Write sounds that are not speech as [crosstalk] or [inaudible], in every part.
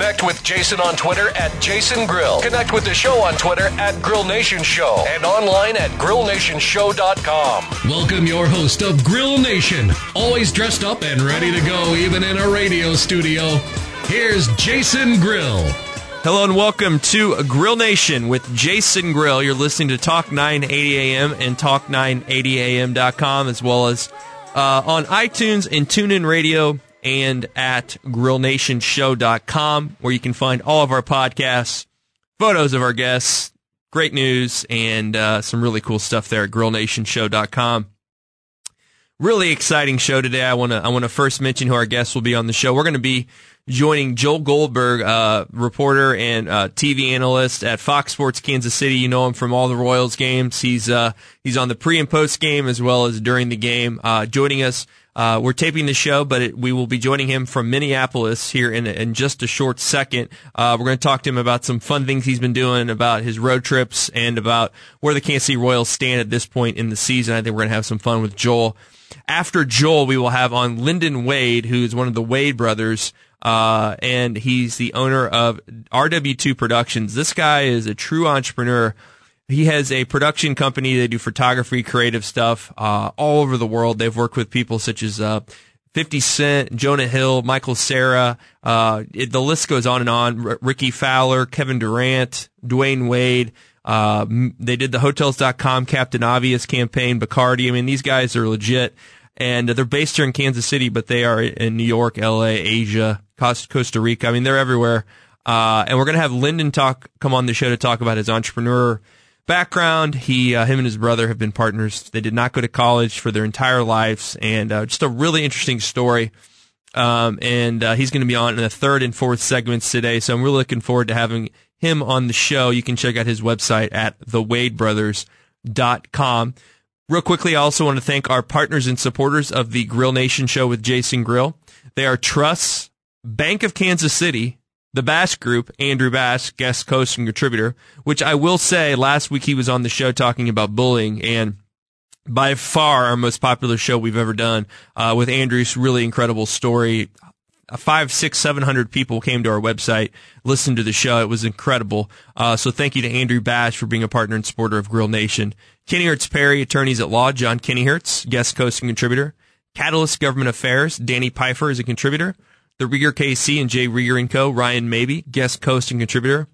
Connect with Jason on Twitter at Jason Grill. Connect with the show on Twitter at Grill Nation Show and online at grillnationshow.com. Welcome your host of Grill Nation, always dressed up and ready to go, even in a radio studio. Here's Jason Grill. Hello and welcome to Grill Nation with Jason Grill. You're listening to Talk 980 AM and Talk980am.com as well as uh, on iTunes and TuneIn Radio and at grillnationshow.com where you can find all of our podcasts, photos of our guests, great news, and uh, some really cool stuff there at grillnationshow.com. Really exciting show today. I want to I want to first mention who our guests will be on the show. We're going to be joining Joel Goldberg, uh, reporter and uh, TV analyst at Fox Sports Kansas City. You know him from all the Royals games. He's uh, he's on the pre and post game as well as during the game. Uh, joining us, uh, we're taping the show, but it, we will be joining him from Minneapolis here in in just a short second. Uh, we're going to talk to him about some fun things he's been doing, about his road trips, and about where the Kansas City Royals stand at this point in the season. I think we're going to have some fun with Joel. After Joel, we will have on Lyndon Wade, who is one of the Wade brothers uh, and he's the owner of RW2 Productions. This guy is a true entrepreneur. He has a production company. They do photography, creative stuff uh, all over the world. They've worked with people such as uh, 50 Cent, Jonah Hill, Michael Cera. Uh, it, the list goes on and on. R- Rickie Fowler, Kevin Durant, Dwyane Wade. Uh, they did the Hotels.com Captain Obvious campaign, Bacardi. I mean, these guys are legit and they're based here in Kansas City, but they are in New York, LA, Asia, Costa Rica. I mean, they're everywhere. Uh, and we're going to have Lyndon talk, come on the show to talk about his entrepreneur background. He, uh, him and his brother have been partners. They did not go to college for their entire lives and, uh, just a really interesting story. Um, and, uh, he's going to be on in the third and fourth segments today. So I'm really looking forward to having him on the show. You can check out his website at thewadebrothers.com. Real quickly, I also want to thank our partners and supporters of the Grill Nation show with Jason Grill. They are Truss, Bank of Kansas City, the Bass Group, Andrew Bass, guest host and contributor, which I will say last week he was on the show talking about bullying and by far our most popular show we've ever done, uh, with Andrew's really incredible story. Five, six, seven hundred people came to our website, listened to the show. It was incredible. Uh, so thank you to Andrew Bash for being a partner and supporter of Grill Nation. Kennyhertz Perry, attorneys at law, John Kennyhertz, guest host and contributor. Catalyst Government Affairs, Danny Pfeiffer is a contributor. The Rieger KC and Jay Rieger and Co., Ryan Mabey, guest host and contributor.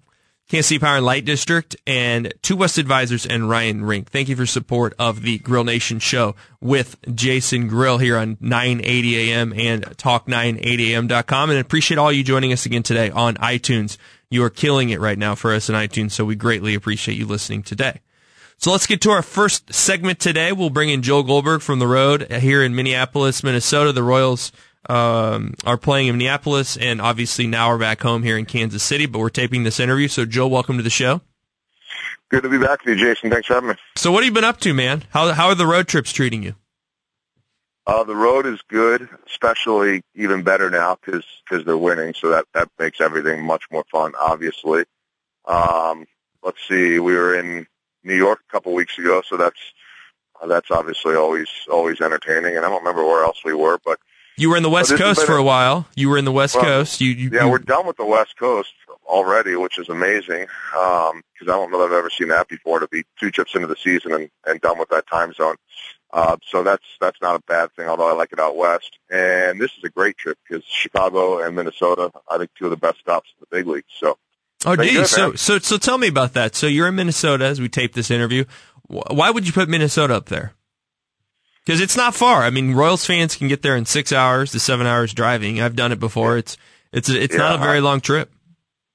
Kansas City Power and Light District, and Two West Advisors and Ryan Rink. Thank you for support of the Grill Nation show with Jason Grill here on 980 AM and talk980am.com. And I appreciate all you joining us again today on iTunes. You are killing it right now for us on iTunes, so we greatly appreciate you listening today. So let's get to our first segment today. We'll bring in Joel Goldberg from the road here in Minneapolis, Minnesota. The Royals um, are playing in Minneapolis, and obviously now we're back home here in Kansas City, but we're taping this interview. So, Joe, welcome to the show. Good to be back with you, Jason. Thanks for having me. So, what have you been up to, man? How how are the road trips treating you? Uh, the road is good, especially even better now because because they're winning. So that that makes everything much more fun. Obviously, um, let's see. We were in New York a couple weeks ago, so that's uh, that's obviously always always entertaining. And I don't remember where else we were, but you were in the West Coast for a while. You were in the West well, Coast. You, you yeah, you, we're done with the West Coast already, which is amazing because um, I don't know that I've ever seen that before to be two trips into the season and, and done with that time zone. Uh, so that's that's not a bad thing, although I like it out west. And this is a great trip because Chicago and Minnesota, I think, two of the best stops in the big leagues. So Oh, geez. So, so, so tell me about that. So you're in Minnesota as we tape this interview. Why would you put Minnesota up there? Because it's not far. I mean, Royals fans can get there in six hours to seven hours driving. I've done it before. It's it's it's yeah, not a very I, long trip.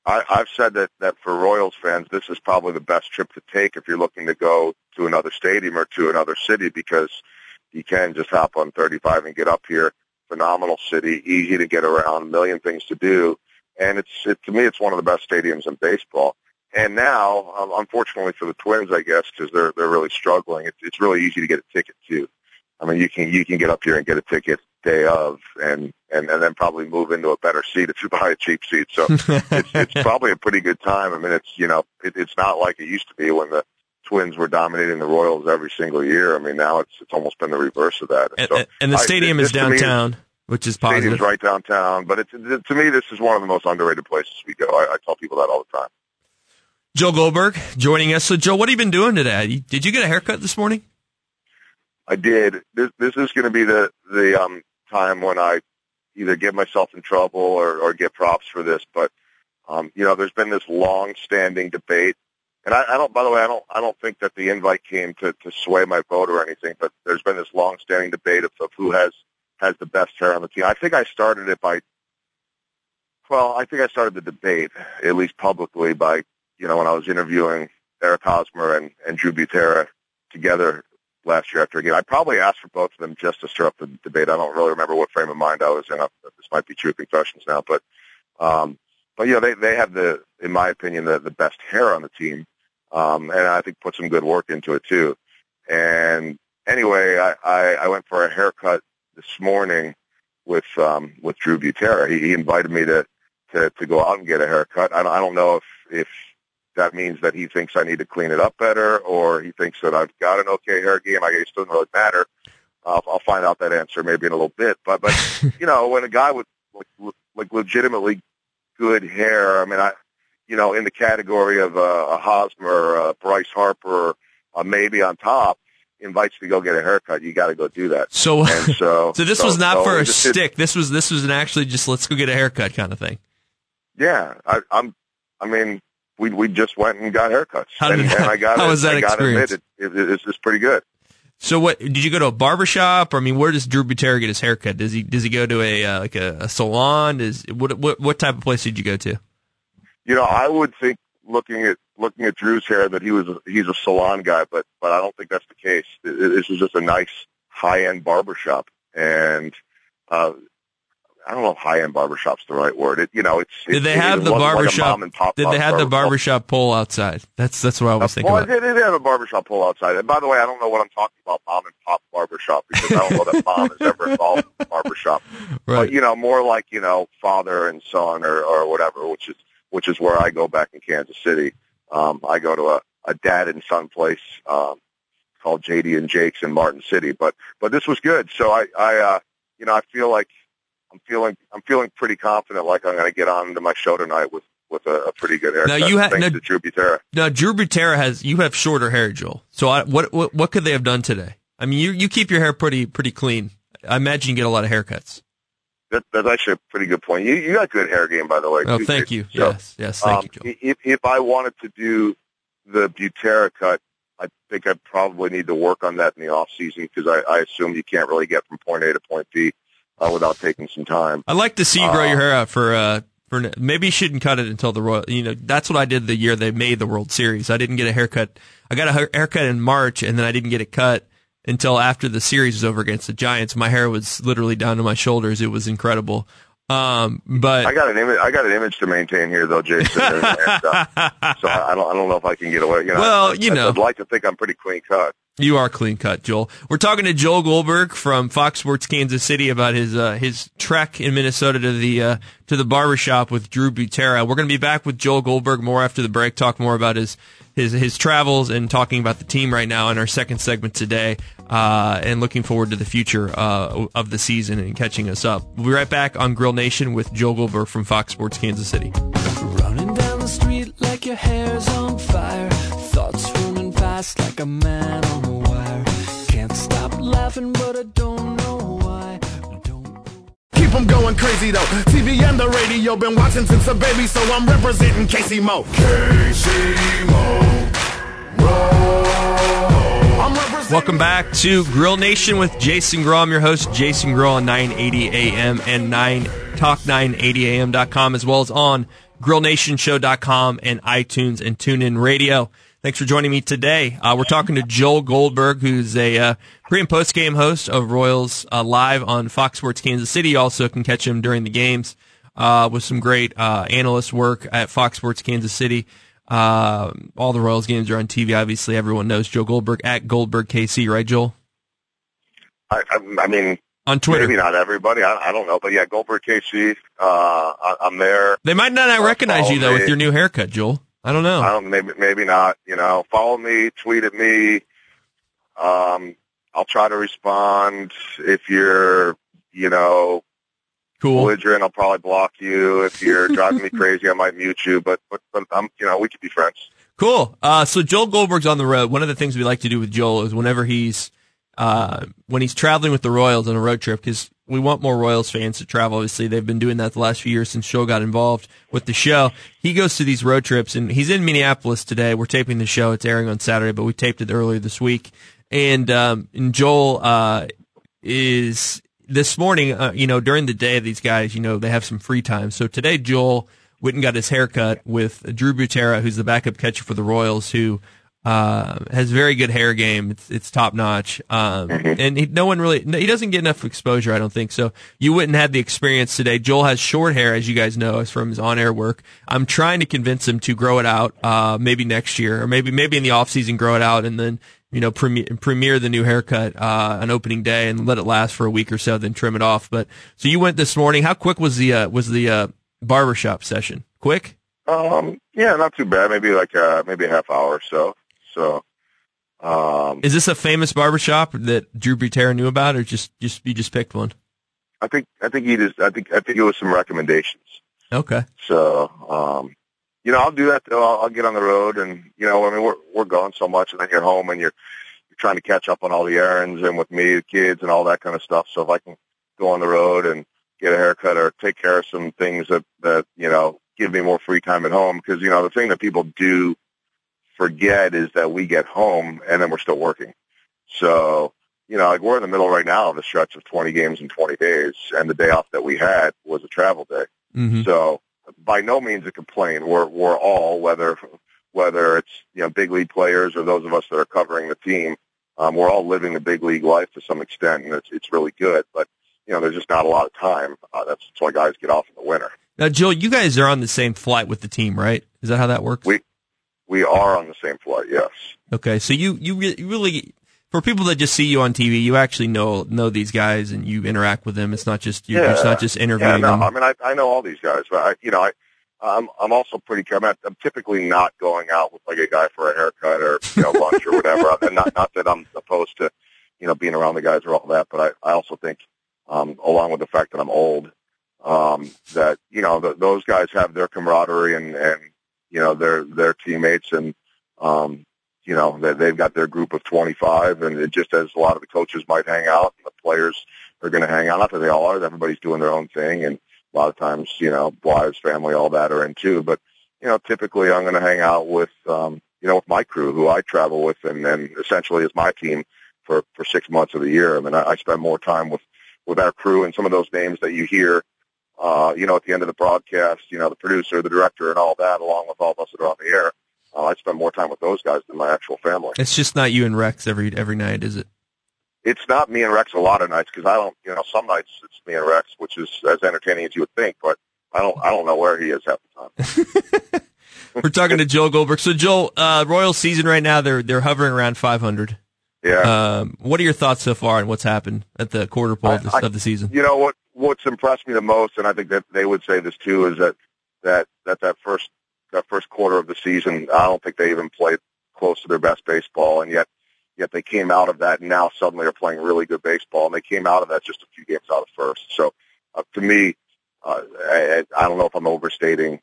I, I've said that that for Royals fans, this is probably the best trip to take if you're looking to go to another stadium or to another city because you can just hop on 35 and get up here. Phenomenal city, easy to get around, million things to do and it's it, to me it's one of the best stadiums in baseball. And now, um, unfortunately for the Twins, I guess because they're they're really struggling, it's it's really easy to get a ticket too. I mean, you can you can get up here and get a ticket day of, and and and then probably move into a better seat if you [laughs] buy a cheap seat. So it's it's [laughs] probably a pretty good time. I mean, it's you know it, it's not like it used to be when the Twins were dominating the Royals every single year. I mean, now it's it's almost been the reverse of that. And, so and the stadium I, is downtown, which is positive. Stadium's right downtown, but it's to me this is one of the most underrated places we go. I, I tell people that all the time. Joe Goldberg joining us. So, Joe, what have you been doing today? Did you get a haircut this morning? I did. This this is going to be the the um time when I either get myself in trouble or or get props for this. But um, you know, there's been this long-standing debate, and I, I don't. By the way, I don't. I don't think that the invite came to to sway my vote or anything. But there's been this long-standing debate of, of who has has the best hair on the team. I think I started it by. Well, I think I started the debate, at least publicly, by you know, when I was interviewing Eric Hosmer and, and Drew Butera together last year after a game, I probably asked for both of them just to stir up the debate. I don't really remember what frame of mind I was in. This might be true confessions now, but, um, but you know, they, they have the, in my opinion, the, the best hair on the team. Um, and I think put some good work into it too. And anyway, I, I, I went for a haircut this morning with, um, with Drew Butera. He, he invited me to, to, to go out and get a haircut. I don't, I don't know if, if that means that he thinks I need to clean it up better, or he thinks that I've got an okay hair game. I guess it doesn't really matter. Uh, I'll find out that answer maybe in a little bit. But but [laughs] you know, when a guy with like, like legitimately good hair, I mean, I you know, in the category of uh, a Hosmer, uh, Bryce Harper, uh, maybe on top, invites you to go get a haircut, you got to go do that. So, and [laughs] so, so this so, was not so for a stick. This was this was an actually just let's go get a haircut kind of thing. Yeah, I, I'm. I mean, we we just went and got haircuts. How, did, and, and I got how it, was that I experience? It, it, it, it's just pretty good. So what did you go to a barbershop? Or, I mean, where does Drew Butera get his haircut? Does he does he go to a uh, like a, a salon? Is what what what type of place did you go to? You know, I would think looking at looking at Drew's hair that he was a, he's a salon guy, but but I don't think that's the case. This is just a nice high end barbershop, and uh, I don't know if high end barbershop's the right word. It, you know, it's. Did they have the barbershop? Like did they have the barbershop pole outside? That's that's what I was thinking. Well, they did have a barbershop pole outside. And by the way, I don't know what I'm talking about, mom and pop barbershop, because I don't know that mom is ever involved in barbershop. [laughs] Right. But you know, more like you know, father and son or or whatever, which is which is where I go back in Kansas City. Um, I go to a a dad and son place um, called JD and Jake's in Martin City. But but this was good. So I I uh, you know I feel like I'm feeling I'm feeling pretty confident, like I'm going to get on to my show tonight with with a, a pretty good haircut. Now you have now, Drew Butera. Now Drew Butera has you have shorter hair, Joel. So I, what what what could they have done today? I mean, you you keep your hair pretty pretty clean. I imagine you get a lot of haircuts. That, that's actually a pretty good point. You you got good hair game, by the way. Oh, too, thank you. So, yes, yes, thank um, you, Joel. If if I wanted to do the Butera cut, I think I'd probably need to work on that in the off season because I, I assume you can't really get from point A to point B uh, without taking some time. I'd like to see you grow uh, your hair out for uh, for maybe you shouldn't cut it until the Royal. You know, that's what I did the year they made the World Series. I didn't get a haircut. I got a haircut in March, and then I didn't get it cut until after the series was over against the Giants. My hair was literally down to my shoulders. It was incredible. Um, but I got an image. I got an image to maintain here, though, Jason. and, uh, [laughs] so I don't. I don't know if I can get away. You know, well, I, you know, I'd like to think I'm pretty clean cut. You are clean cut, Joel. We're talking to Joel Goldberg from Fox Sports Kansas City about his uh, his trek in Minnesota to the uh, to the barbershop with Drew Butera. We're going to be back with Joel Goldberg more after the break. Talk more about his his his travels and talking about the team right now in our second segment today. Uh, and looking forward to the future uh, of the season and catching us up. We'll be right back on Grill Nation with Joel Goldberg from Fox Sports Kansas City. Running down the street like your hair's on fire, thoughts fast like a man on a wire. Can't stop laughing, but I don't know why. Keep them going crazy though. TV and the radio, been watching since a baby, so I'm representing Casey Mo. Casey Mo. Welcome back to Grill Nation with Jason Grill. I'm your host, Jason Grill on 980 AM and 9 talk980am.com as well as on grillnationshow.com and iTunes and TuneIn Radio. Thanks for joining me today. Uh, we're talking to Joel Goldberg, who's a uh, pre and post game host of Royals uh, live on Fox Sports Kansas City. You also can catch him during the games uh, with some great uh, analyst work at Fox Sports Kansas City. Uh, all the Royals games are on TV. Obviously, everyone knows Joe Goldberg at Goldberg KC, right, Joel? I, I, I mean, on Twitter. Maybe not everybody. I, I don't know, but yeah, Goldberg KC. Uh, I, I'm there. They might not recognize you though follow with your new haircut, Joel. I don't know. I don't maybe maybe not. You know, follow me, tweet at me. Um, I'll try to respond. If you're, you know, cool. belligerent, I'll probably block you. If you're [laughs] driving me crazy, I might mute you. But but but I'm, you know, we could be friends. Cool. Uh, so Joel Goldberg's on the road. One of the things we like to do with Joel is whenever he's uh, when he's traveling with the Royals on a road trip, because we want more Royals fans to travel. Obviously, they've been doing that the last few years since Joel got involved with the show. He goes to these road trips, and he's in Minneapolis today. We're taping the show; it's airing on Saturday, but we taped it earlier this week. And um, and Joel uh, is this morning. Uh, you know, during the day, these guys, you know, they have some free time. So today, Joel went and got his haircut with Drew Butera, who's the backup catcher for the Royals, who uh, has very good hair game. It's, it's top notch. Um, and he, no one really, no, he doesn't get enough exposure, I don't think. So you wouldn't have the experience today. Joel has short hair, as you guys know, as from his on air work. I'm trying to convince him to grow it out, uh, maybe next year or maybe, maybe in the off season, grow it out and then, you know, premiere, premiere the new haircut, uh, on opening day and let it last for a week or so, then trim it off. But so you went this morning. How quick was the, uh, was the, uh, barbershop session? Quick? Um, yeah, not too bad. Maybe like uh maybe a half hour or so. So, um, Is this a famous barbershop that Drew Butera knew about, or just just you just picked one? I think I think he just I think I think it was some recommendations. Okay. So, um, you know, I'll do that. Though. I'll, I'll get on the road, and you know, I mean, we're we're going so much, and then you're home, and you're you're trying to catch up on all the errands, and with me, the kids, and all that kind of stuff. So, if I can go on the road and get a haircut or take care of some things that that you know give me more free time at home, because you know, the thing that people do forget is that we get home and then we're still working. So, you know, like we're in the middle right now of a stretch of 20 games in 20 days, and the day off that we had was a travel day. Mm-hmm. So by no means a complaint. We're we're all whether whether it's you know big league players or those of us that are covering the team, um, we're all living the big league life to some extent, and it's it's really good. But you know, there's just not a lot of time. Uh, that's, that's why guys get off in the winter. Now, Joel, you guys are on the same flight with the team, right? Is that how that works? We we are on the same flight. Yes. okay, so you you re- you really for people that just see you on TV, you actually know know these guys and you interact with them. It's not just you. Yeah. It's not just Yeah, interviewing no, them. I mean, I, I know all these guys, but I, you know, I, I'm, I'm also pretty. I'm, not, I'm typically not going out with like a guy for a haircut or you know lunch or whatever. [laughs] And not, not that I'm opposed to, you know, being around the guys or all that, but I, I also think, um, along with the fact that I'm old, um, that you know th those guys have their camaraderie and and you know their their teammates and um, you know that they've got their group of 25, and it just as a lot of the coaches might hang out, the players are going to hang out. That they all are. Everybody's doing their own thing, and a lot of times, you know, wives, family, all that are in too. But you know, typically, I'm going to hang out with, um, you know, with my crew, who I travel with, and and essentially is my team for for six months of the year. I mean, I, I spend more time with with our crew and some of those names that you hear. Uh, you know, at the end of the broadcast, you know, the producer, the director, and all that, along with all of us that are on the air. Uh, I spend more time with those guys than my actual family. It's just not you and Rex every every night, is it? It's not me and Rex a lot of nights because I don't, you know, some nights it's me and Rex, which is as entertaining as you would think, but I don't, I don't know where he is half the time. [laughs] We're talking to Joel Goldberg. So, Joel, uh, Royal season right now, they're they're hovering around 500. Yeah. Um, what are your thoughts so far on what's happened at the quarter pole of, I- the, of the season? you know what, what's impressed me the most, and I think that they would say this too, is that, that, that, that first, that first quarter of the season, I don't think they even played close to their best baseball, and yet, yet they came out of that and now suddenly are playing really good baseball, and they came out of that just a few games out of first. So, uh, to me, uh, I, I don't know if I'm overstating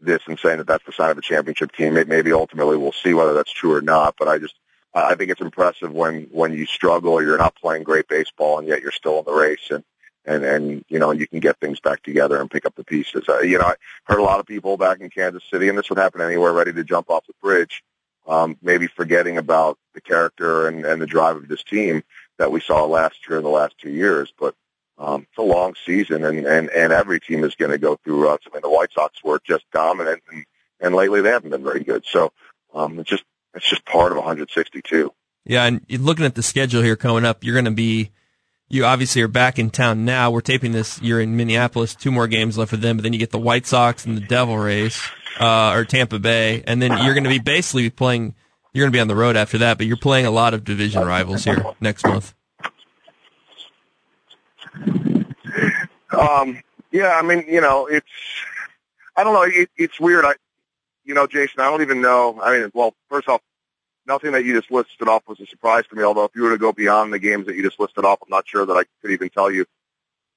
this and saying that that's the sign of a championship team. Maybe ultimately we'll see whether that's true or not, but I just, I think it's impressive when, when you struggle you're not playing great baseball and yet you're still in the race and, and, and, you know, you can get things back together and pick up the pieces. Uh, you know, I heard a lot of people back in Kansas City, and this would happen anywhere, ready to jump off the bridge, um, maybe forgetting about the character and, and the drive of this team that we saw last year and the last two years. But, um, it's a long season and, and, and every team is going to go through. I mean, the White Sox were just dominant and, and lately they haven't been very good. So, um, it's just, it's just part of 162. Yeah, and looking at the schedule here coming up, you're going to be you obviously are back in town now. We're taping this. You're in Minneapolis. Two more games left for them, but then you get the White Sox and the Devil Rays, uh, or Tampa Bay, and then you're going to be basically playing. You're going to be on the road after that, but you're playing a lot of division rivals here next month. Um, yeah, I mean, you know, it's, I don't know, it, it's weird. I, you know, Jason, I don't even know. I mean, well, first off, nothing that you just listed off was a surprise to me. Although, if you were to go beyond the games that you just listed off, I'm not sure that I could even tell you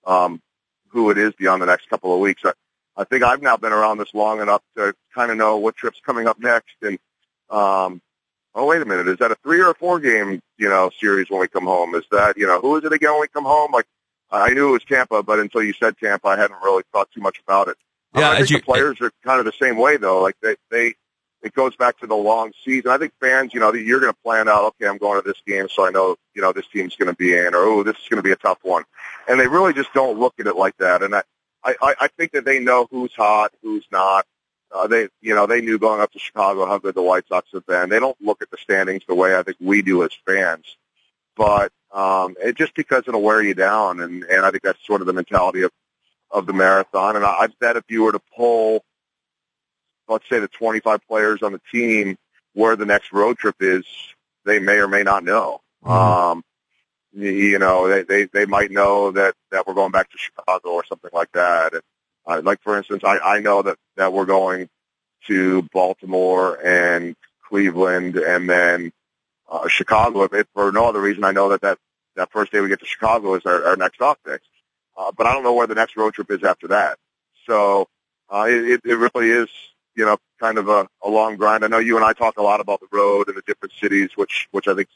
um, who it is beyond the next couple of weeks. I, I think I've now been around this long enough to kind of know what trip's coming up next. And um, oh, wait a minute, is that a three or a four game you know series when we come home? Is that you know who is it again when we come home? Like I knew it was Tampa, but until you said Tampa, I hadn't really thought too much about it. Yeah, um, I think you, the players are kind of the same way though. Like they, they, it goes back to the long season. I think fans, you know, you're going to plan out, okay, I'm going to this game, so I know, you know, this team's going to be in, or oh, this is going to be a tough one, and they really just don't look at it like that. And I, I, I think that they know who's hot, who's not. Uh, they, you know, they knew going up to Chicago how good the White Sox have been. They don't look at the standings the way I think we do as fans, but um, it just because it'll wear you down, and and I think that's sort of the mentality of of the marathon. And I, I bet if you were to pull, let's say the 25 players on the team, where the next road trip is, they may or may not know. Mm-hmm. Um, you know, they, they they might know that that we're going back to Chicago or something like that. And uh, like for instance, I I know that that we're going to Baltimore and Cleveland and then uh, Chicago. If, if for no other reason, I know that that that first day we get to Chicago is our, our next off day. Uh, but I don't know where the next road trip is after that. So uh, it, it really is, you know, kind of a, a long grind. I know you and I talk a lot about the road and the different cities, which which I think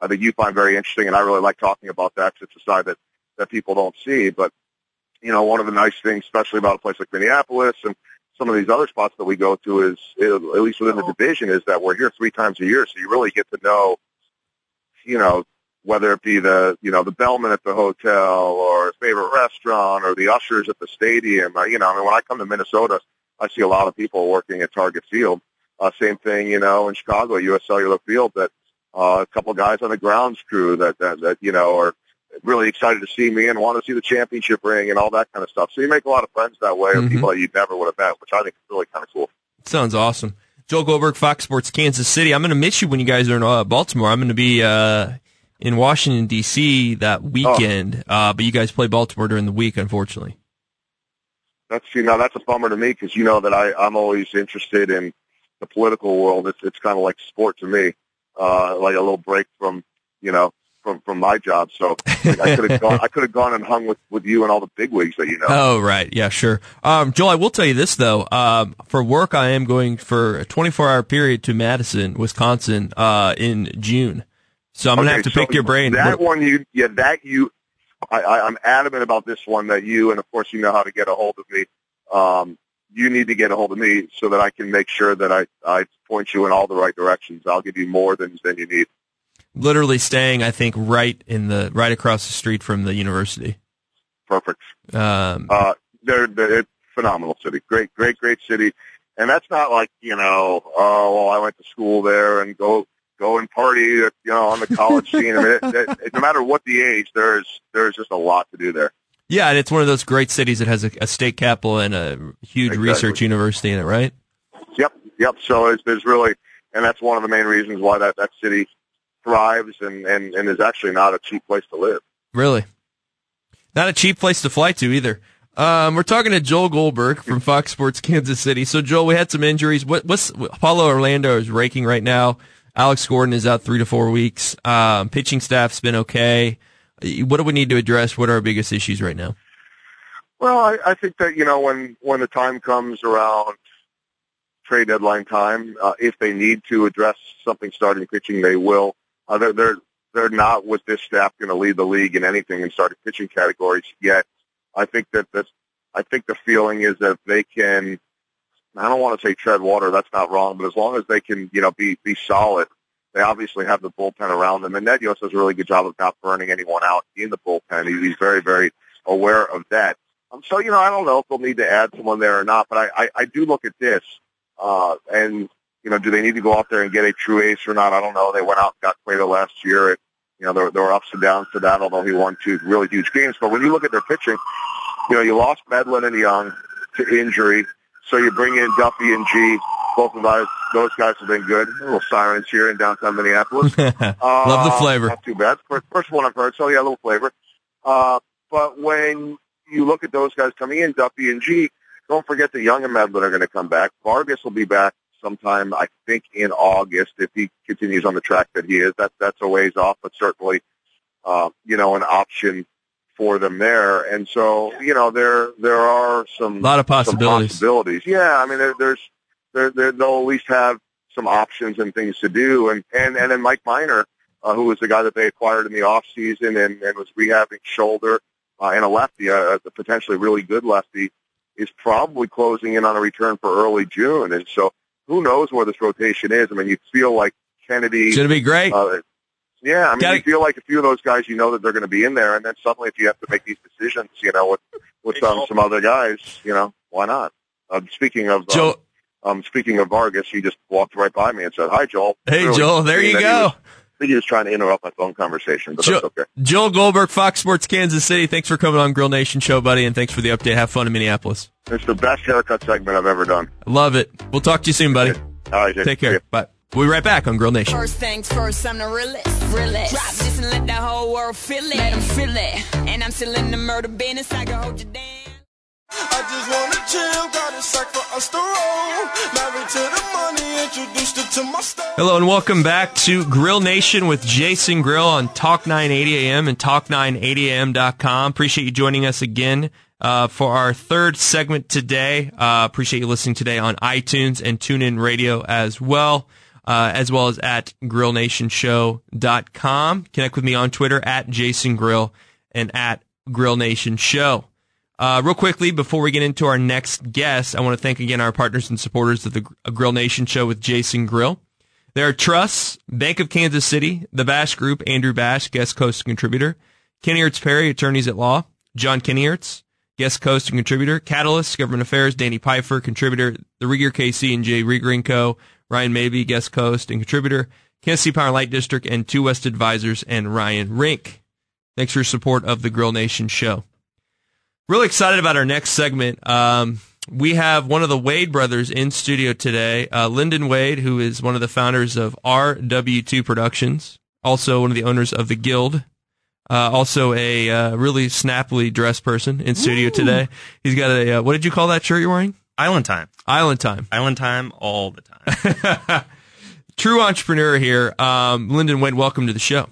I think you find very interesting, and I really like talking about that because it's a side that that people don't see. But you know, one of the nice things, especially about a place like Minneapolis and some of these other spots that we go to, is at least within the oh. division, is that we're here three times a year, so you really get to know, you know, whether it be the you know the bellman at the hotel or a favorite restaurant or the ushers at the stadium. Uh, you know, I mean, when I come to Minnesota, I see a lot of people working at Target Field. Uh, same thing, you know, in Chicago, U.S. Cellular Field, that uh, a couple guys on the grounds crew that, that that you know are really excited to see me and want to see the championship ring and all that kind of stuff. So you make a lot of friends that way, mm-hmm. or people that you never would have met, which I think is really kind of cool. Sounds awesome. Joel Goldberg, Fox Sports Kansas City. I'm going to miss you when you guys are in uh, Baltimore. I'm going to be uh, in Washington D.C. that weekend, oh. uh, but you guys play Baltimore during the week, unfortunately. That's you know that's a bummer to me because you know that I I'm always interested in the political world. It's it's kind of like sport to me, uh, like a little break from you know from from my job. So like, I could have gone I could have gone and hung with with you and all the big wigs that you know. Oh right, yeah, sure. Um, Joel, I will tell you this though. Um, for work, I am going for a 24 hour period to Madison, Wisconsin, uh, in June. So I'm gonna have to so pick your brain. That one, you yeah, that you. I, I, I'm adamant about this one that you, and of course you know how to get a hold of me. Um, you need to get a hold of me so that I can make sure that I, I point you in all the right directions. I'll give you more than than you need. Literally staying, I think, right in the right across the street from the university. Perfect. Um, uh, they're, they're phenomenal city. Great, great, great city. And that's not like you know, oh well, I went to school there and go go and party, you know, on the college [laughs] scene. I mean, it, it, it, no matter what the age, there's there's just a lot to do there. Yeah, and it's one of those great cities that has a, a state capital and a huge exactly. research university in it, right? Yep, yep. So it's, there's really, and that's one of the main reasons why that that city thrives and and and is actually not a cheap place to live. Really, not a cheap place to fly to either. Um, we're talking to Joel Goldberg from Fox Sports Kansas City. So, Joel, we had some injuries. What, what's Paulo Orlando is raking right now? Alex Gordon is out three to four weeks. Um, pitching staff's been okay. What do we need to address? What are our biggest issues right now? Well, I, I think that you know when when the time comes around trade deadline time, uh, if they need to address something starting pitching, they will. Uh, they're they're they're not with this staff going to lead the league in anything in starting pitching categories yet. I think that this, I think the feeling is that they can I don't want to say tread water. That's not wrong, but as long as they can, you know, be be solid, they obviously have the bullpen around them. And Ned Yost does a really good job of not burning anyone out in the bullpen. He's very, very aware of that. Um, so, you know, I don't know if they'll need to add someone there or not, but I, I, I do look at this, uh, and, you know, do they need to go out there and get a true ace or not? I don't know. They went out and got Cueto last year at, You know, there, there were ups and downs to that, although he won two really huge games. But when you look at their pitching, you know, you lost Medlen and Young to injury, so you bring in Duffy and Gee. Both of those those guys have been good. A little sirens here in downtown Minneapolis. [laughs] Love the Uh, flavor. Not too bad. First, first one I've heard, so yeah, a little flavor. Uh, but when you look at those guys coming in, Duffy and Gee, don't forget the Young and Medlen are going to come back. Vargas will be back sometime, I think, in August if he continues on the track that he is. That that's a ways off, but certainly, uh, you know, an option for them there. And so, you know, there there are some A lot of possibilities. possibilities. Yeah, I mean, there, there's there, there they'll at least have some options and things to do. And and and then Mike Minor, uh, who was the guy that they acquired in the off season and, and was rehabbing shoulder uh, and a lefty, uh, a potentially really good lefty, is probably closing in on a return for early June. And so, who knows where this rotation is? I mean, you feel like Kennedy. It's going to be great. Uh, yeah, I mean, Gotta- you feel like a few of those guys, you know that they're going to be in there, and then suddenly, if you have to make these decisions, you know, with with some some other guys, you know, why not? Um, speaking of um, Joel, um, speaking of Vargas, he just walked right by me and said, "Hi, Joel." hey, Really Joel, there you he go. was- I think he was trying to interrupt my phone conversation, but Jo- that's okay. Joel Goldberg, Fox Sports Kansas City. Thanks for coming on Grill Nation Show, buddy, and thanks for the update. Have fun in Minneapolis. It's the best haircut segment I've ever done. Love it. We'll talk to you soon, buddy. All right, Jay. Take care. Bye. We'll be right back on Grill Nation. First things first, I'm the realest. realest. Drop this and let the whole world feel it. Let 'em feel it. And I'm still in the murder business. I can hold you down. I just wanna chill, got a sack for us to roll. Married to the money, introduced her to my style. Hello and welcome back to Grill Nation with Jason Grill on Talk 980 AM and Talk980am.com. Appreciate you joining us again uh, for our third segment today. Uh, appreciate you listening today on iTunes and TuneIn Radio as well, uh, as well as at GrillNationShow.com. Connect with me on Twitter at Jason Grill and at Grill Nation Show. Uh, real quickly, before we get into our next guest, I want to thank again our partners and supporters of the Gr- Grill Nation Show with Jason Grill. There are Trusts, Bank of Kansas City, The Bash Group, Andrew Bash, guest host and contributor, Kennyhertz Perry, attorneys at law, John Kennyhertz, guest host and contributor, Catalyst, Government Affairs, Danny Pfeiffer, contributor, The Rieger KC and Jay Rieger Co., Ryan Mabey, guest host and contributor, Kansas City Power Light District, and Two West Advisors, and Ryan Rink. Thanks for your support of the Grill Nation Show. Really excited about our next segment. Um, we have one of the Wade brothers in studio today, uh, Lyndon Wade, who is one of the founders of RW2 Productions, also one of the owners of the Guild, uh, also a uh, really snappily dressed person in studio today. He's got a uh, what did you call that shirt you're wearing? Island time. Island time. Island time all the time. [laughs] True entrepreneur here. Um, Lyndon Wade, welcome to the show.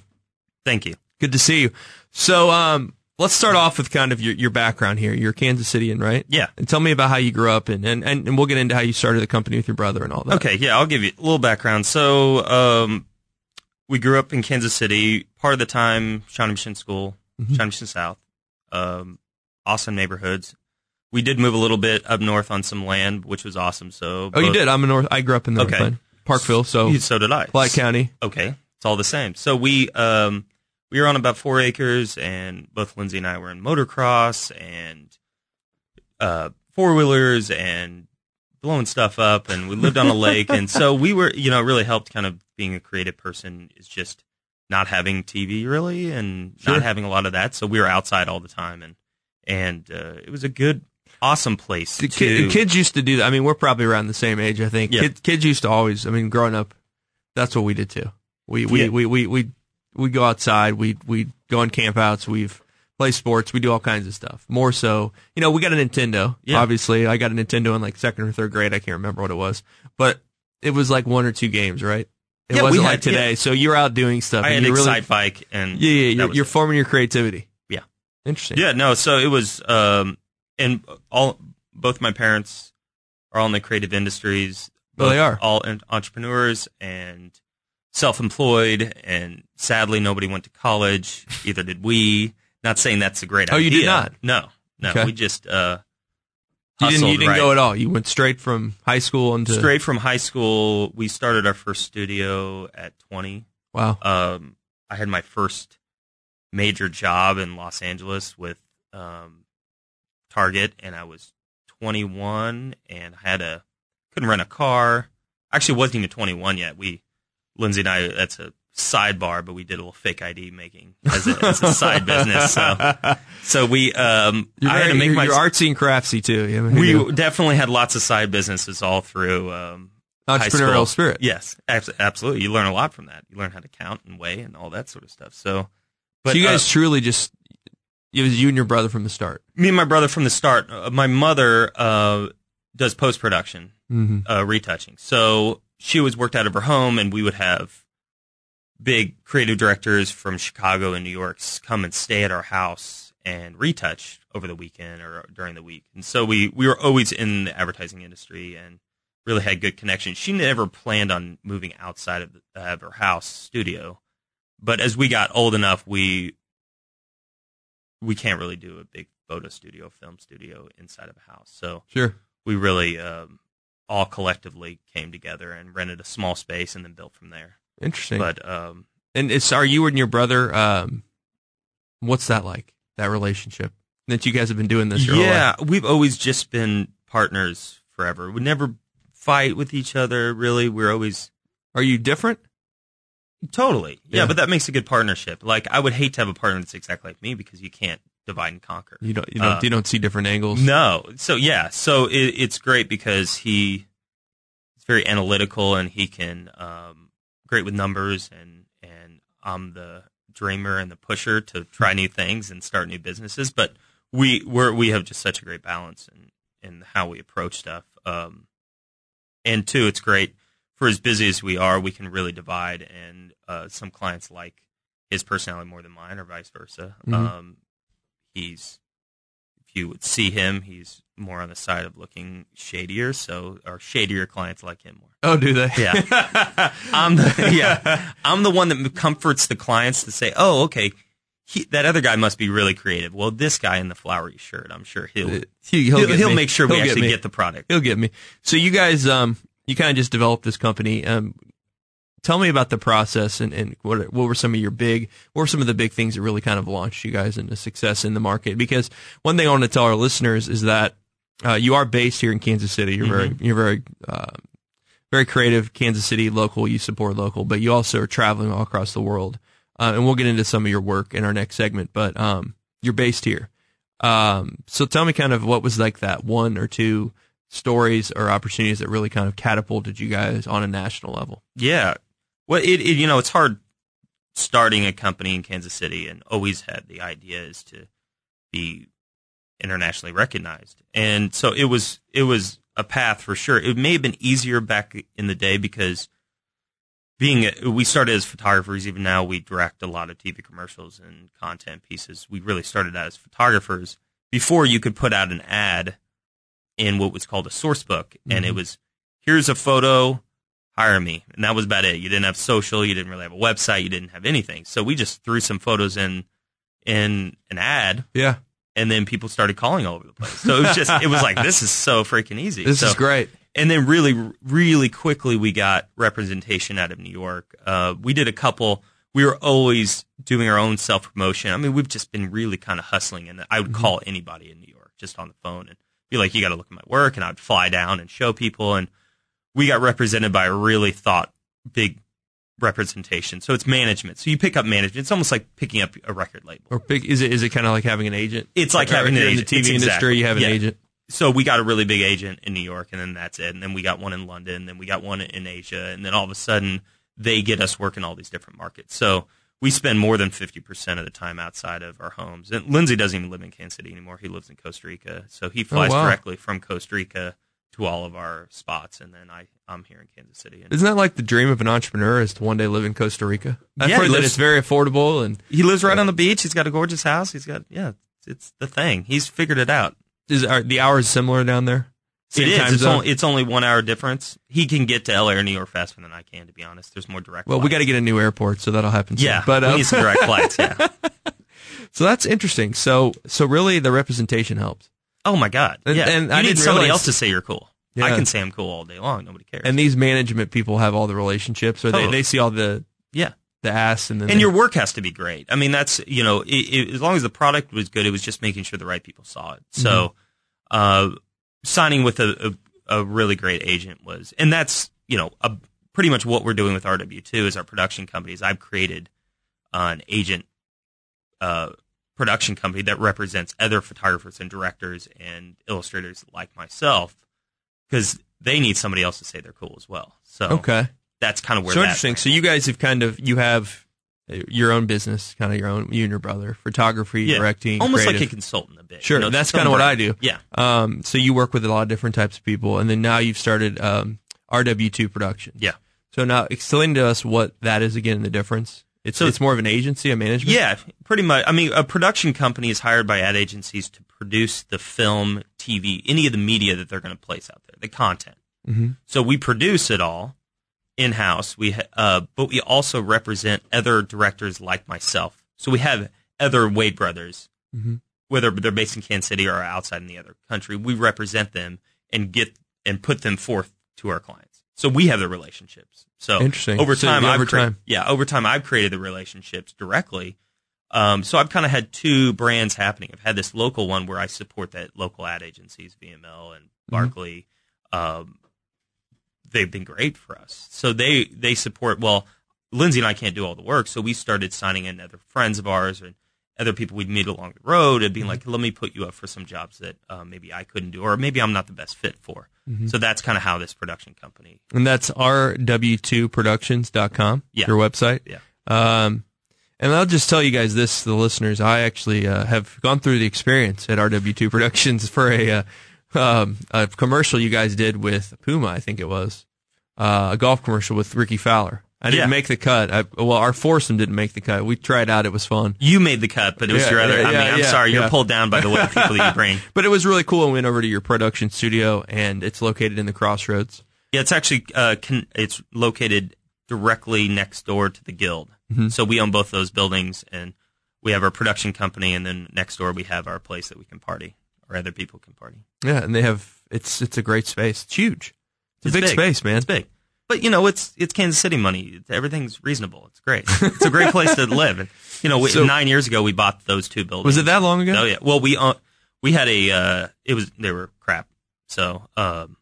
Thank you. Good to see you. So, um, let's start off with kind of your, your background here. You're a Kansas Cityan, right? Yeah. And tell me about how you grew up and, and, and, and we'll get into how you started the company with your brother and all that. Okay, yeah, I'll give you a little background. So, um, we grew up in Kansas City. Part of the time, Shawnee Mission School, Mm-hmm. Shawnee Mission South. Um, awesome neighborhoods. We did move a little bit up north on some land, which was awesome. So, Oh, you did. I'm a North. I grew up in the Okay. Northland, Parkville. So so did I. Platte County. Okay, it's all the same. So we um we were on about four acres, and both Lindsay and I were in motocross and uh four wheelers and blowing stuff up, and we lived on a lake, and so we were you know really helped kind of being a creative person is just not having TV really and Sure. not having a lot of that. So we were outside all the time, and and uh, it was a good, awesome place The to. kids used to do that. I mean, we're probably around the same age, I think. Yeah. Kid, kids used to always, I mean, growing up, that's what we did too. We, we, Yeah. we, we, we, we go outside, we, we go on campouts, we've play sports, we do all kinds of stuff. More so, you know, we got a Nintendo, Yeah. obviously. I got a Nintendo in like second or third grade. I can't remember what it was, but it was like one or two games, right? It Yeah, wasn't had- like today. yeah. So you're out doing stuff. I and had you're really, Bike, and yeah, yeah, you're, you're forming your creativity. Yeah. Interesting. Yeah, no. So it was, um, and all both my parents are all in the creative industries. Oh, they are? all entrepreneurs and self-employed. And sadly, nobody went to college. Either did we. Not saying that's a great Oh, idea. Oh, you did not? No, no. Okay. We just uh, You didn't, you didn't right? go at all. You went straight from high school into straight from high school. We started our first studio at twenty. Wow. um, I had my first major job in Los Angeles with um, Target, and I was 21, and I had a couldn't rent a car. Actually, wasn't even 21 yet. We, Lindsay and I, that's a sidebar, but we did a little fake ID making as a, as a side business. So, [laughs] so we, um, You're I had to make you're, my, you're artsy and craftsy too. Know, we you know, definitely had lots of side businesses all through, um, entrepreneurial spirit. Yes, absolutely. You learn a lot from that. You learn how to count and weigh and all that sort of stuff. So, but so you guys uh, truly just it was you and your brother from the start. me and my brother from the start. Uh, my mother uh, does post production, Mm-hmm. uh, retouching. So she was worked out of her home, and we would have big creative directors from Chicago and New York come and stay at our house and retouch over the weekend or during the week. And so we we were always in the advertising industry and really had good connections. She never planned on moving outside of, the, of her house studio, but as we got old enough, we we can't really do a big photo studio, film studio inside of a house. So Sure. we really um, all collectively came together and rented a small space and then built from there. Interesting. But um, and it's are you and your brother? Um, what's that like? That relationship that you guys have been doing this yeah, we've always just been partners forever. We never fight with each other. Really, we're always Are you different? Totally yeah, Yeah. But that makes a good partnership. Like I would hate to have a partner that's exactly like me because you can't divide and conquer. You don't you don't Uh, you don't see different angles. No. So yeah. So it, it's great because he is very analytical and he can um, great with numbers and and I'm the dreamer and the pusher to try new things and start new businesses. But we we're, we have just such a great balance in in how we approach stuff. Um, and two, it's great for as busy as we are, we can really divide. And uh, some clients like his personality more than mine, or vice versa. Mhm. Um, he's if you would see him, he's more on the side of looking shadier. So our shadier clients like him more. Oh, do they? Yeah. [laughs] I'm the yeah. I'm the one that comforts the clients to say, "Oh, okay, he, that other guy must be really creative." Well, this guy in the flowery shirt, I'm sure he'll he- he'll, get he'll make sure we He'll get actually me. get the product. He'll get me. So you guys, um, you kind of just developed this company. Um, tell me about the process and, and what what were some of your big, what were some of the big things that really kind of launched you guys into success in the market? Because one thing I want to tell our listeners is that uh, you are based here in Kansas City. You're very, you're very, uh, very creative. Kansas City local. You support local, but you also are traveling all across the world. Uh, and we'll get into some of your work in our next segment. But um, you're based here. Um, so tell me kind of what was like that one or two stories or opportunities that really kind of catapulted you guys on a national level. Yeah. Well, it, it you know it's hard starting a company in Kansas City, and always had the idea is to be internationally recognized, and so it was it was a path for sure. It may have been easier back in the day because being a, we started as photographers. Even now, we direct a lot of TV commercials and content pieces. We really started out as photographers before you could put out an ad in what was called a source book, and it was here's a photo hire me. And that was about it. You didn't have social, you didn't really have a website, you didn't have anything. So we just threw some photos in in an ad Yeah, and then people started calling all over the place. So it was just it was like this is so freaking easy. this So- is great. and then really really quickly we got representation out of New York. Uh, we did a couple we were always doing our own self promotion. I mean, we've just been really kind of hustling and I would call anybody in New York just on the phone and be like, you got to look at my work. And I'd fly down and show people. And we got represented by a really thought big representation. So it's management. So you pick up management. It's almost like picking up a record label. Or big is it is it kind of like having an agent? It's like having an agent. in the TV industry. You have an yeah. agent. So we got a really big agent in New York, and then that's it. And then we got one in London, And then we got one in Asia, and then all of a sudden they get us working all these different markets. So we spend more than fifty percent of the time outside of our homes. And Lindsay doesn't even live in Kansas City anymore; he lives in Costa Rica. So he oh, flies Oh, wow. directly from Costa Rica to all of our spots, and then I I'm here in Kansas City. And Isn't that like the dream of an entrepreneur is to one day live in Costa Rica? I've Yeah, heard he that it's very affordable and he lives right on the beach. He's got a gorgeous house. He's got yeah, it's, it's the thing. He's figured it out. is are the hours similar down there? Same it is. It's only, it's only one hour difference. He can get to LA or New York faster than I can, to be honest. There's more direct. well, we got to get a new airport, so that'll happen. Soon. Yeah, but we uh, need some direct flights. Yeah. [laughs] so that's interesting. So so really, the representation helps. Oh my god. And- yeah. and you I need somebody realize- else to say you're cool. Yeah. I can say I'm cool all day long. Nobody cares. And these management people have all the relationships, or they, Totally. they see all the yeah. the ass, and then And they- your work has to be great. I mean, that's you know, it, it, as long as the product was good, it was just making sure the right people saw it. So, Mm-hmm. uh, signing with a, a a really great agent was, and that's you know a pretty much what we're doing with RW2 is our production companies. I've created an agent uh, production company that represents other photographers and directors and illustrators like myself because they need somebody else to say they're cool as well. So Okay. that's kind of where So interesting. So you guys have kind of you have your own business, kind of your own you and your brother, photography, yeah, directing, almost like creative. a consultant a bit. Sure, you know, that's kind of what I do. Yeah. Um, so you work with a lot of different types of people, and then now you've started um, RW2 Productions. Yeah. So now explain to us what that is again, the difference. It's So- it's more of an agency, a management. Yeah, pretty much. I mean, a production company is hired by ad agencies to produce the film, TV, any of the media that they're going to place out there, the content. Mhm. So we produce it all in house. We, uh, but we also represent other directors like myself. So we have other Wade brothers, Mhm. whether they're based in Kansas City or outside in the other country. We represent them and get and put them forth to our clients. So we have the relationships. So Interesting. over So time, over I've time. yeah, over time, I've created the relationships directly. Um, so I've kind of had two brands happening. I've had this local one where I support that local ad agencies, VML and Barkley. Um, they've been great for us. So they they support. Well, Lindsay and I can't do all the work, so we started signing in other friends of ours and other people we'd meet along the road and being like, "Let me put you up for some jobs that uh, maybe I couldn't do, or maybe I'm not the best fit for." So that's kind of how this production company. And that's rw2productions.com, Yeah. your website. Yeah. Um, and I'll just tell you guys this, the listeners. I actually uh, have gone through the experience at RW2 Productions for a, uh, um, a commercial you guys did with Puma, I think it was, uh, a golf commercial with Rickie Fowler. I didn't Yeah. make the cut. I, well, our foursome didn't make the cut. We tried out. It was fun. You made the cut, but it was Yeah, your other. yeah, I mean, I'm sorry, you're pulled down by the way people that you bring. [laughs] But it was really cool. I went over to your production studio, and it's located in the Crossroads. Yeah, it's actually uh, con- it's located directly next door to the Guild. Mm-hmm. So we own both those buildings, and we have our production company, and then next door we have our place that we can party, or other people can party. Yeah, and they have it's it's a great space. It's huge. It's, a big, big. space, man. It's big, but you know, it's it's Kansas City money. Everything's reasonable. It's great. It's a great place to [laughs] live. And you know, we, So- nine years ago we bought those two buildings. Was it that long ago? Oh yeah. Well, we uh, we had a uh, it was they were crap. So um,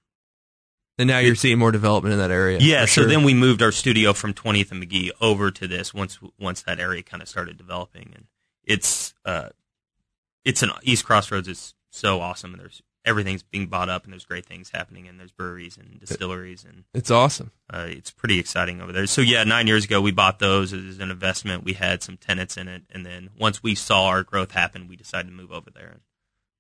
And now you're seeing more development in that area. Yeah, so sure. then we moved our studio from 20th and McGee over to this once once that area kind of started developing, and it's uh, it's an East Crossroads is so awesome, and there's everything's being bought up, and there's great things happening, and there's breweries and distilleries, and it's awesome. uh, it's pretty exciting over there. So yeah, nine years ago we bought those as an investment. We had some tenants in it, and then once we saw our growth happen, we decided to move over there and,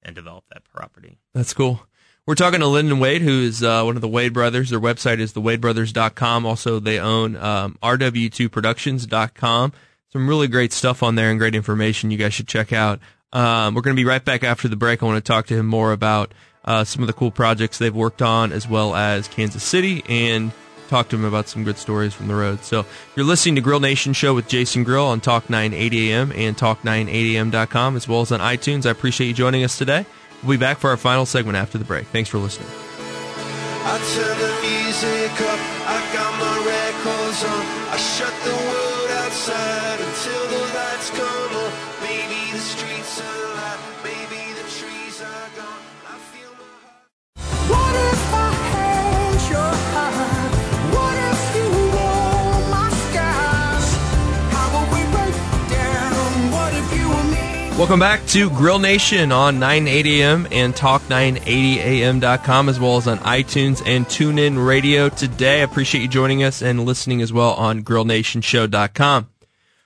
and develop that property. That's cool. We're talking to Lyndon Wade, who is uh, one of the Wade brothers. Their website is thewadebrothers.com. Also, they own um, rw2productions.com. Some really great stuff on there and great information you guys should check out. Um, we're going to be right back after the break. I want to talk to him more about uh, some of the cool projects they've worked on, as well as Kansas City, and talk to him about some good stories from the road. So you're listening to Grill Nation Show with Jason Grill on Talk 980 AM and Talk980am.com, as well as on iTunes. I appreciate you joining us today. We'll be back for our final segment after the break. Thanks for listening. I turn the music up, I got my records on. I shut the world outside until the lights come Welcome back to Grill Nation on 980 AM and Talk980am.com, as well as on iTunes and TuneIn Radio today. I appreciate you joining us and listening as well on GrillNationShow.com.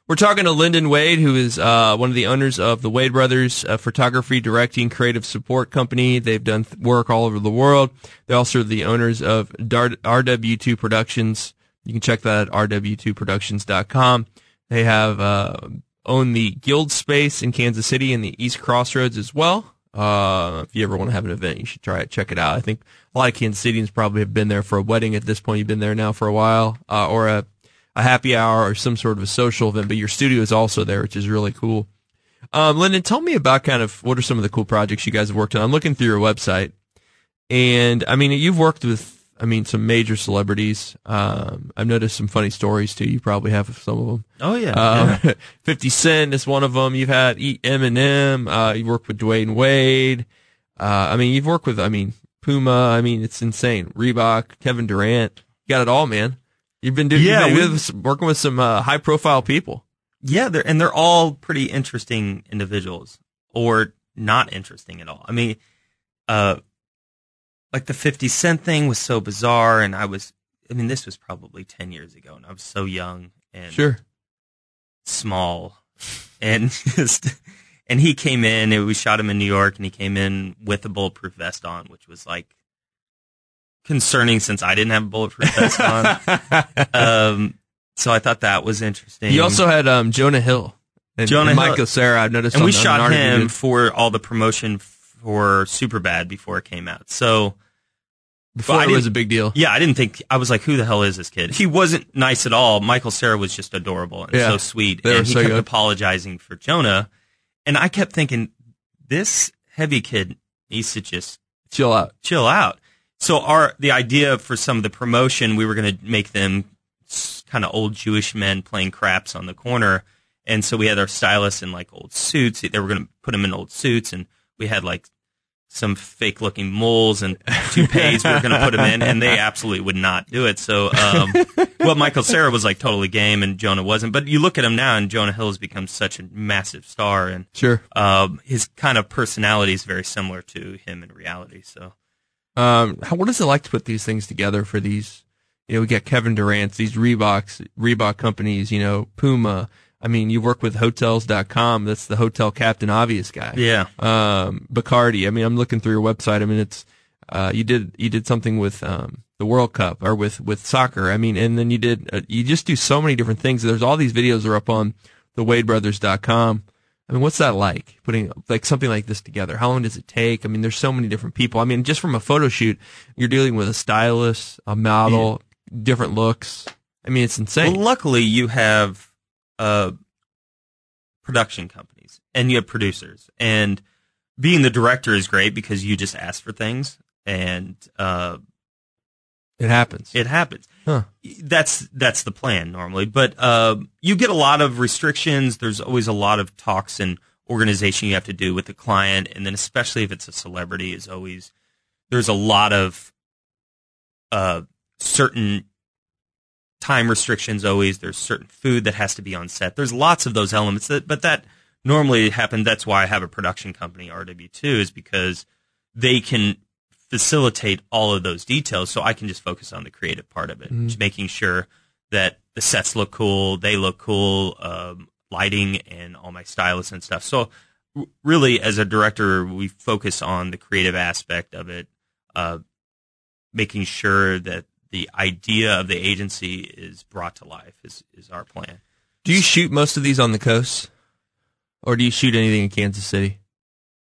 We're talking to Lyndon Wade, who is uh, one of the owners of the Wade Brothers uh, Photography Directing Creative Support Company. They've done th- work all over the world. They're also the owners of Dar- RW2 Productions. You can check that at rw2productions.com. They have uh, own the Guild Space in Kansas City and the East Crossroads as well. Uh, if you ever want to have an event, you should try it. Check it out. I think a lot of Kansas Cityans probably have been there for a wedding at this point. You've been there now for a while, uh, or a, a happy hour or some sort of a social event, but your studio is also there, which is really cool. Um, Lyndon, tell me about kind of what are some of the cool projects you guys have worked on. I'm looking through your website and I mean, you've worked with, I mean, some major celebrities. Um, I've noticed some funny stories too. You probably have some of them. Oh yeah, Um, [laughs] 50 Cent is one of them. You've had Eminem. Uh, you've worked with Dwyane Wade. Uh, I mean, you've worked with, I mean, Puma. I mean, it's insane. Reebok, Kevin Durant. You got it all, man. You've been doing, Yeah, been we- with- working with some uh, high profile people. Yeah, they're and they're all pretty interesting individuals, or not interesting at all. I mean, uh, like the Fifty Cent thing was so bizarre, and I was, I mean, this was probably ten years ago, and I was so young and Sure. small, and [laughs] just, and he came in, and we shot him in New York, and he came in with a bulletproof vest on, which was like concerning since I didn't have a bulletproof vest [laughs] on. um, so I thought that was interesting. You also had um, Jonah Hill and, Jonah and Hill. Michael Cera. I've noticed, and we shot an article you him for all the promotion for Superbad before it came out. So before it was a big deal. yeah, I didn't think I was like, who the hell is this kid? He wasn't nice at all. Michael Cera was just adorable and Yeah. so sweet, and he so kept good. apologizing for Jonah, and I kept thinking, this heavy kid needs to just Chill out. chill out. So our the idea for some of the promotion, we were going to make them kind of old Jewish men playing craps on the corner, and so we had our stylists in like old suits. They were going to put them in old suits, and we had like some fake looking moles and toupees we were going to put them in, and they absolutely would not do it. So, um, [laughs] well, Michael Cera was like totally game, and Jonah wasn't. But you look at him now, and Jonah Hill has become such a massive star, and Sure. um, his kind of personality is very similar to him in reality. So. Um, how, what is it like to put these things together for these? You know, we got Kevin Durant's, these Reeboks, Reebok companies, you know, Puma. I mean, you work with hotels.com. That's the hotel captain obvious guy. Yeah. Um, Bacardi. I mean, I'm looking through your website. I mean, it's, uh, you did, you did something with, um, the World Cup or with, with soccer. I mean, and then you did, uh, you just do so many different things. There's all these videos are up on the WadeBrothers.com. I mean, what's that like putting like something like this together? How long does it take? I mean, there's so many different people. I mean, just from a photo shoot, you're dealing with a stylist, a model, different looks. I mean, it's insane. Well, luckily you have uh, production companies and you have producers, and being the director is great because you just ask for things and uh, it happens. it happens. Huh. That's that's the plan normally, but uh, you get a lot of restrictions. There's always a lot of talks and organization you have to do with the client, and then especially if it's a celebrity, is always there's a lot of uh, certain time restrictions. Always there's certain food that has to be on set. There's lots of those elements that, but that normally happen. That's why I have a production company, RW2, is because they can facilitate all of those details so I can just focus on the creative part of it, just making sure that the sets look cool, they look cool, um, lighting and all my stylists and stuff. So really as a director, we focus on the creative aspect of it, uh, making sure that the idea of the agency is brought to life is, is our plan. Do you shoot most of these on the coast, or do you shoot anything in Kansas City?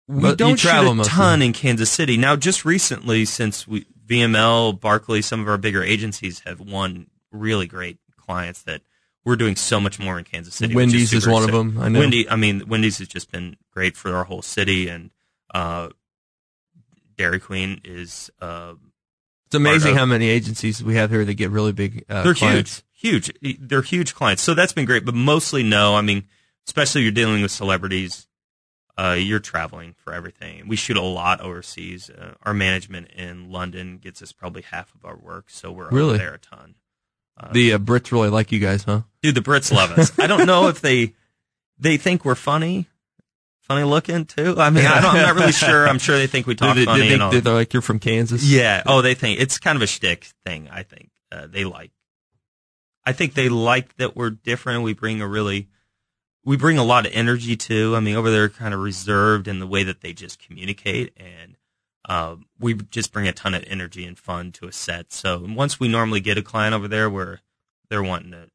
We don't travel shoot a ton in Kansas City. Now, just recently, since we, VML, Barkley, some of our bigger agencies have won really great clients that we're doing so much more in Kansas City. Wendy's is super one of them, I know. Wendy, I mean, Wendy's has just been great for our whole city, and uh, Dairy Queen is uh, It's amazing how many agencies we have here that get really big. Uh, they're clients. huge, huge. They're huge clients, so that's been great. But mostly, no. I mean, especially you're dealing with celebrities. Uh, you're traveling for everything. We shoot a lot overseas. Uh, our management in London gets us probably half of our work, so we're Really? over there a ton. Uh, The uh, Brits really like you guys, huh? dude, the Brits love us. I don't know if they they think we're funny, funny looking too. I mean, I don't, I'm not really sure. I'm sure they think we [laughs] talk they- funny they- and all. did they like you're from Kansas? Yeah. Oh, they think it's kind of a shtick thing. I think uh, they like. I think they like that we're different. We bring a really, we bring a lot of energy too. I mean, over there, kind of reserved in the way that they just communicate, and um, we just bring a ton of energy and fun to a set. So once we normally get a client over there, where they're wanting to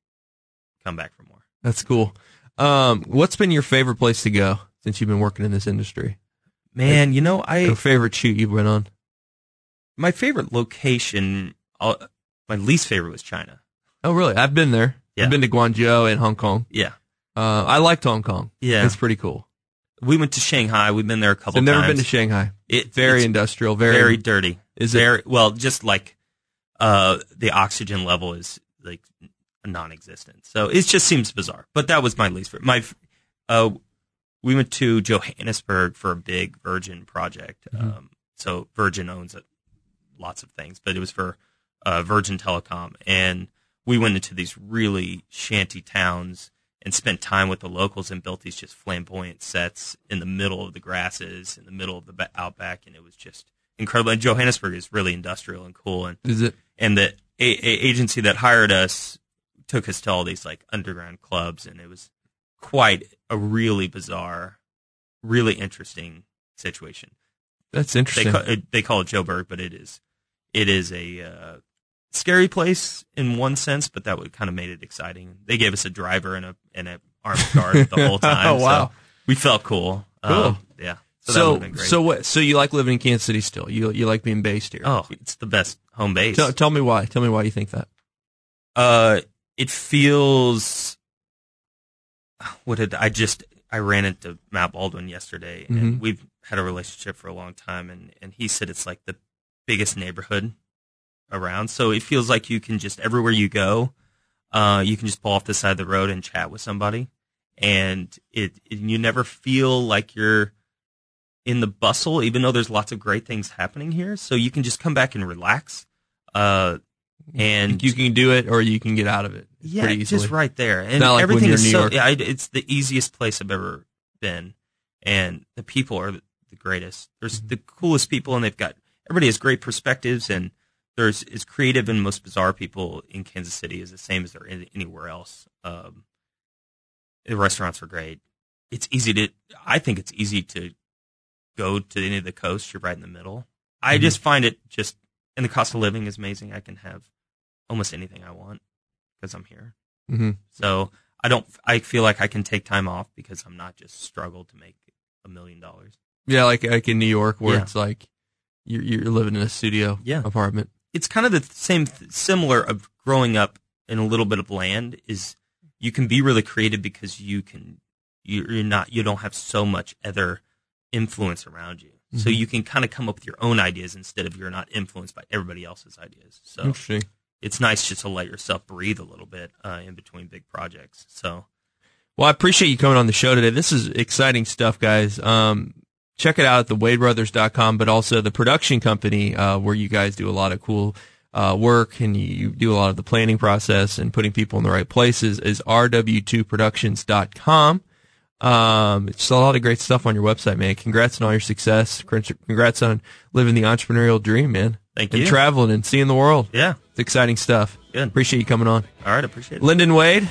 come back for more. That's cool. Um, what's been your favorite place to go since you've been working in this industry? Man, you know, I Your favorite shoot you've been on? my favorite location, uh, my least favorite was China. Oh, really? I've been there. Yeah. I've been to Guangzhou and Hong Kong. Yeah. Uh, I liked Hong Kong. Yeah. It's pretty cool. We went to Shanghai. We've been there a couple times. I've never times. been to Shanghai. It, Very industrial. Very, very, dirty. Is it- very well? Just like uh, the oxygen level is like non-existent. So it just seems bizarre. But that was my least favorite. My uh, we went to Johannesburg for a big Virgin project. Mm-hmm. Um, so Virgin owns it, lots of things, but it was for uh, Virgin Telecom, and we went into these really shanty towns and spent time with the locals and built these just flamboyant sets in the middle of the grasses, in the middle of the outback, and it was just incredible. And Johannesburg is really industrial and cool, and Is it? and the a- a- agency that hired us took us to all these like underground clubs, and it was quite a really bizarre, really interesting situation. That's They interesting. call, it, they call it Joburg, but it is it is a uh, scary place in one sense, but that would kind of made it exciting. They gave us a driver and a and a armed guard the whole [laughs] time. Oh, wow. so we felt cool. Cool. Um, yeah. So, So, would've been great. so what? So you like living in Kansas City still? You you like being based here? oh, it's the best home base. Tell, tell me why. Tell me why you think that. Uh, it feels. What did I just? I ran into Matt Baldwin yesterday, and we've had a relationship for a long time, and and he said it's like the biggest neighborhood around. So it feels like you can just everywhere you go, uh, you can just pull off the side of the road and chat with somebody, and it, it you never feel like you're in the bustle, even though there's lots of great things happening here. So you can just come back and relax. Uh, and you can do it, or you can get out of it yeah, just right there, and like everything is so. Yeah, I, it's the easiest place I've ever been, and the people are the, greatest. There's Mm-hmm. the coolest people, and they've got everybody has great perspectives, and there's as creative and most bizarre people in Kansas City is the same as there anywhere else. Um, the restaurants are great. It's easy to. I think it's easy to go to any of the coast. You're right in the middle. I Mhm. just find it just, and the cost of living is amazing. I can have almost anything I want because I'm here. hmm So I don't. I feel like I can take time off because I'm not just struggled to make a million dollars. Yeah, like like in New York, where Yeah. it's like you're you're living in a studio Yeah. apartment. It's kind of the same, similar of growing up in a little bit of land. Is you can be really creative because you can. You're not. You don't have so much other influence around you. So Mhm. you can kind of come up with your own ideas instead of you're not influenced by everybody else's ideas. So Interesting. It's nice just to let yourself breathe a little bit uh, in between big projects. So Well, I appreciate you coming on the show today. This is exciting stuff, guys. Um, check it out at thewadebrothers.com, but also the production company, uh, where you guys do a lot of cool, uh, work and you, you do a lot of the planning process and putting people in the right places is rw2productions.com. Um, it's a lot of great stuff on your website, man. Congrats on all your success. Congrats on living the entrepreneurial dream, man. Thank and you. And traveling and seeing the world. yeah, It's exciting stuff. Good. Appreciate you coming on. all right, appreciate it. Lyndon Wade,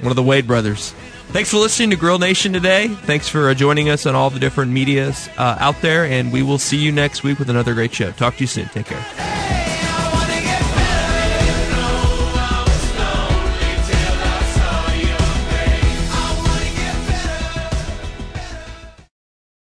one of the Wade brothers. Thanks for listening to Grill Nation today. Thanks for uh, joining us on all the different medias uh, out there, and we will see you next week with another great show. Talk to you soon. Take care.